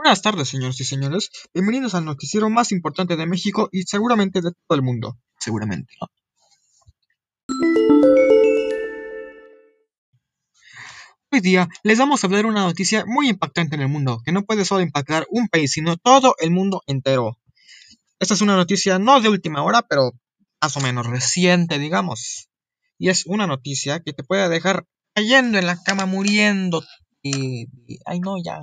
Buenas tardes, señores y señores. Bienvenidos al noticiero más importante de México y seguramente de todo el mundo. Seguramente, ¿no? Hoy día les vamos a hablar una noticia muy impactante en el mundo, que no puede solo impactar un país, sino todo el mundo entero. Esta es una noticia no de última hora, pero más o menos reciente, digamos. Y es una noticia que te puede dejar cayendo en la cama muriendo. Y, ay no, ya.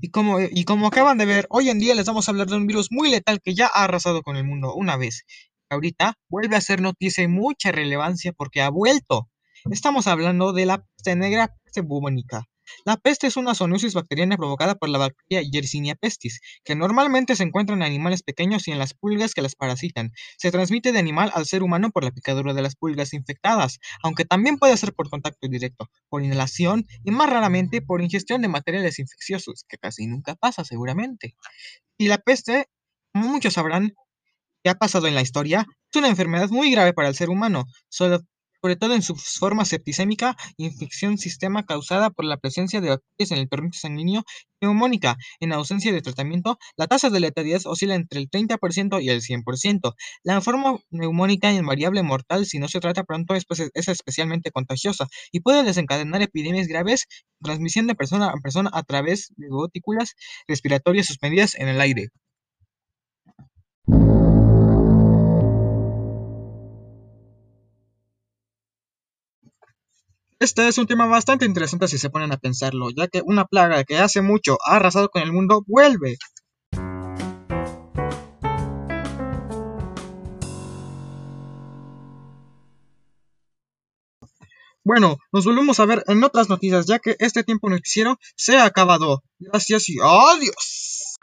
Y como, y como acaban de ver, hoy en día les vamos a hablar de un virus muy letal que ya ha arrasado con el mundo una vez. Ahorita vuelve a ser noticia y mucha relevancia porque ha vuelto. Estamos hablando de la peste negra peste bubónica. La peste es una zoonosis bacteriana provocada por la bacteria Yersinia pestis, que normalmente se encuentra en animales pequeños y en las pulgas que las parasitan. Se transmite de animal al ser humano por la picadura de las pulgas infectadas, aunque también puede ser por contacto directo, por inhalación y más raramente por ingestión de materiales infecciosos, que casi nunca pasa seguramente. Y la peste, como muchos sabrán, que ha pasado en la historia, es una enfermedad muy grave para el ser humano, sobre todo en su forma septicémica, infección sistema causada por la presencia de bacterias en el torrente sanguíneo neumónica. En ausencia de tratamiento, la tasa de letalidad oscila entre el 30% y el 100%. La forma neumónica invariable mortal, si no se trata pronto, es, pues, es especialmente contagiosa y puede desencadenar epidemias graves, transmisión de persona a persona a través de gotículas respiratorias suspendidas en el aire. Este es un tema bastante interesante si se ponen a pensarlo, ya que una plaga que hace mucho ha arrasado con el mundo vuelve. Bueno, nos volvemos a ver en otras noticias, ya que este tiempo noticiero se ha acabado. Gracias y adiós.